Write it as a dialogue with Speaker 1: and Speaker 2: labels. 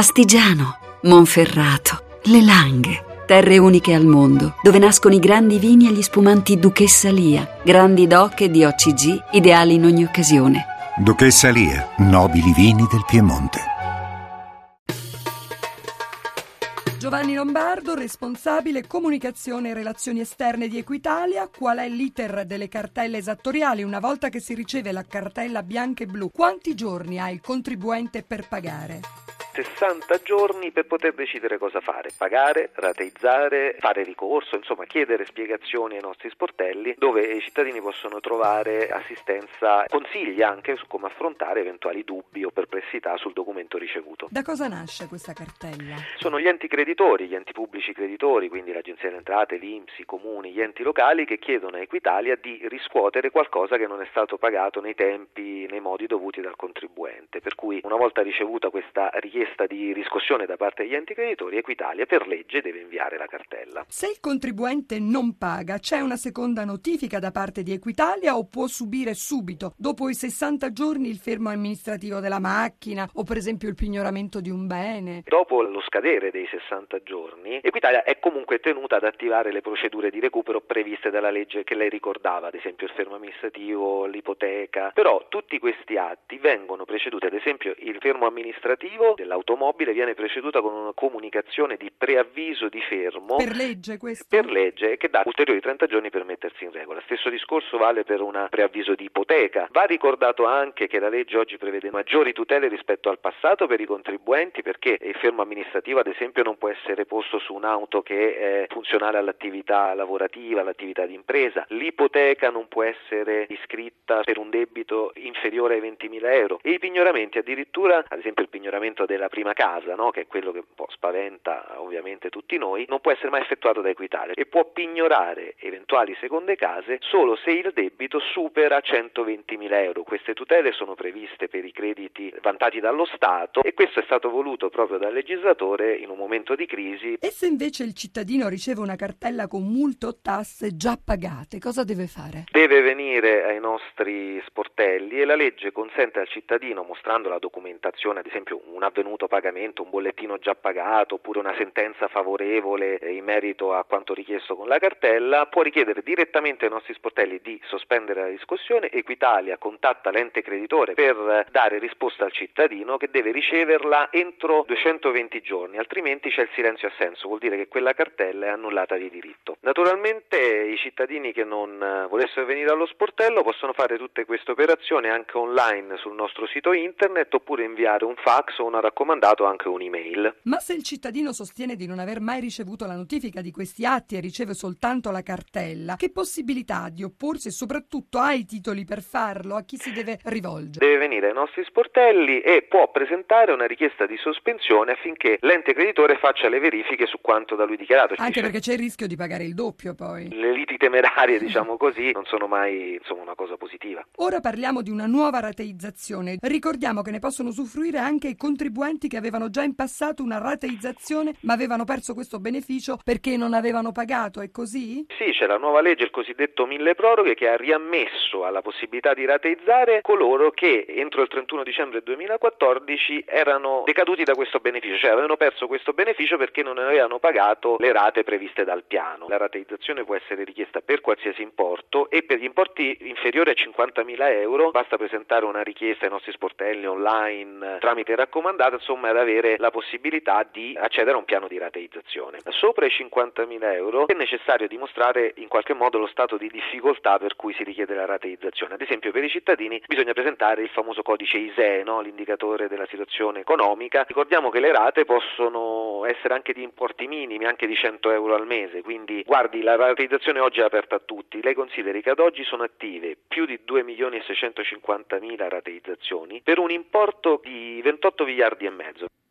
Speaker 1: Astigiano, Monferrato, Le Langhe. Terre uniche al mondo, dove nascono i grandi vini e gli spumanti Duchessa Lia, grandi doc e di OCG, ideali in ogni occasione.
Speaker 2: Duchessa Lia, nobili vini del Piemonte.
Speaker 3: Giovanni Lombardo, responsabile comunicazione e relazioni esterne di Equitalia, qual è l'iter delle cartelle esattoriali una volta che si riceve la cartella bianca e blu? Quanti giorni ha il contribuente per pagare?
Speaker 4: 60 giorni per poter decidere cosa fare, pagare, rateizzare, fare ricorso, insomma chiedere spiegazioni ai nostri sportelli dove i cittadini possono trovare assistenza, consigli anche su come affrontare eventuali dubbi o perplessità sul documento ricevuto.
Speaker 3: Da cosa nasce questa cartella?
Speaker 4: Sono gli enti creditori, gli enti pubblici creditori, quindi l'Agenzia delle Entrate, l'Inps, i comuni, gli enti locali che chiedono a Equitalia di riscuotere qualcosa che non è stato pagato nei tempi, nei modi dovuti dal contribuente. Per cui una volta ricevuta questa richiesta richiesta di riscossione da parte degli enti creditori, Equitalia per legge deve inviare la cartella.
Speaker 3: Se il contribuente non paga, c'è una seconda notifica da parte di Equitalia o può subire subito, dopo i 60 giorni, il fermo amministrativo della macchina o per esempio il pignoramento di un bene?
Speaker 4: Dopo lo scadere dei 60 giorni, Equitalia è comunque tenuta ad attivare le procedure di recupero previste dalla legge che lei ricordava, ad esempio il fermo amministrativo, l'ipoteca, però tutti questi atti vengono preceduti, ad esempio il fermo amministrativo dell'automobile viene preceduta con una comunicazione di preavviso di fermo.
Speaker 3: Per legge questo?
Speaker 4: Per legge che dà ulteriori 30 giorni per mettersi in regola. Stesso discorso vale per un preavviso di ipoteca. Va ricordato anche che la legge oggi prevede maggiori tutele rispetto al passato per i contribuenti perché il fermo amministrativo ad esempio non può essere posto su un'auto che è funzionale all'attività lavorativa, all'attività di impresa. L'ipoteca non può essere iscritta per un debito inferiore ai 20.000 euro e i pignoramenti addirittura, ad esempio il pignoramento della prima casa, no? che è quello che un po' spaventa ovviamente tutti noi, non può essere mai effettuato da Equitalia e può pignorare eventuali seconde case solo se il debito supera 120.000 euro. Queste tutele sono previste per i crediti vantati dallo Stato e questo è stato voluto proprio dal legislatore in un momento di crisi.
Speaker 3: E se invece il cittadino riceve una cartella con multe o tasse già pagate, cosa deve fare?
Speaker 4: Deve venire nostri sportelli e la legge consente al cittadino, mostrando la documentazione, ad esempio un avvenuto pagamento, un bollettino già pagato oppure una sentenza favorevole in merito a quanto richiesto con la cartella, può richiedere direttamente ai nostri sportelli di sospendere la riscossione. Equitalia contatta l'ente creditore per dare risposta al cittadino che deve riceverla entro 220 giorni, altrimenti c'è il silenzio assenso, vuol dire che quella cartella è annullata di diritto. Naturalmente i cittadini che non volessero venire allo sportello possono fare tutte queste operazioni anche online sul nostro sito internet oppure inviare un fax o una raccomandato anche un'email.
Speaker 3: Ma se il cittadino sostiene di non aver mai ricevuto la notifica di questi atti e riceve soltanto la cartella, che possibilità ha di opporsi e soprattutto ha i titoli per farlo? A chi si deve rivolgere?
Speaker 4: Deve venire ai nostri sportelli e può presentare una richiesta di sospensione affinché l'ente creditore faccia le verifiche su quanto da lui dichiarato.
Speaker 3: Anche perché c'è il rischio di pagare il doppio poi.
Speaker 4: Le liti temerarie, diciamo così, non sono mai insomma, una cosa positiva.
Speaker 3: Ora parliamo di una nuova rateizzazione. Ricordiamo che ne possono usufruire anche i contribuenti che avevano già in passato una rateizzazione ma avevano perso questo beneficio perché non avevano pagato, è così?
Speaker 4: Sì, c'è la nuova legge, il cosiddetto mille proroghe, che ha riammesso alla possibilità di rateizzare coloro che entro il 31 dicembre 2014 erano decaduti da questo beneficio, cioè avevano perso questo beneficio perché non avevano pagato le rate previste dal piano. La rateizzazione può essere richiesta per qualsiasi importo e per gli importi inferiori a 50.000 euro basta presentare una richiesta ai nostri sportelli online tramite raccomandata, insomma ad avere la possibilità di accedere a un piano di rateizzazione. Sopra i 50.000 euro è necessario dimostrare in qualche modo lo stato di difficoltà per cui si richiede la rateizzazione. Ad esempio per i cittadini bisogna presentare il famoso codice ISEE, no? l'indicatore della situazione economica. Ricordiamo che le rate possono essere anche di importi minimi, anche di 100 euro al mese, quindi guardi la rateizzazione oggi è aperta a tutti, lei consideri che ad oggi sono attive più di 2 milioni e 650 mila rateizzazioni per un importo di 28 miliardi e mezzo.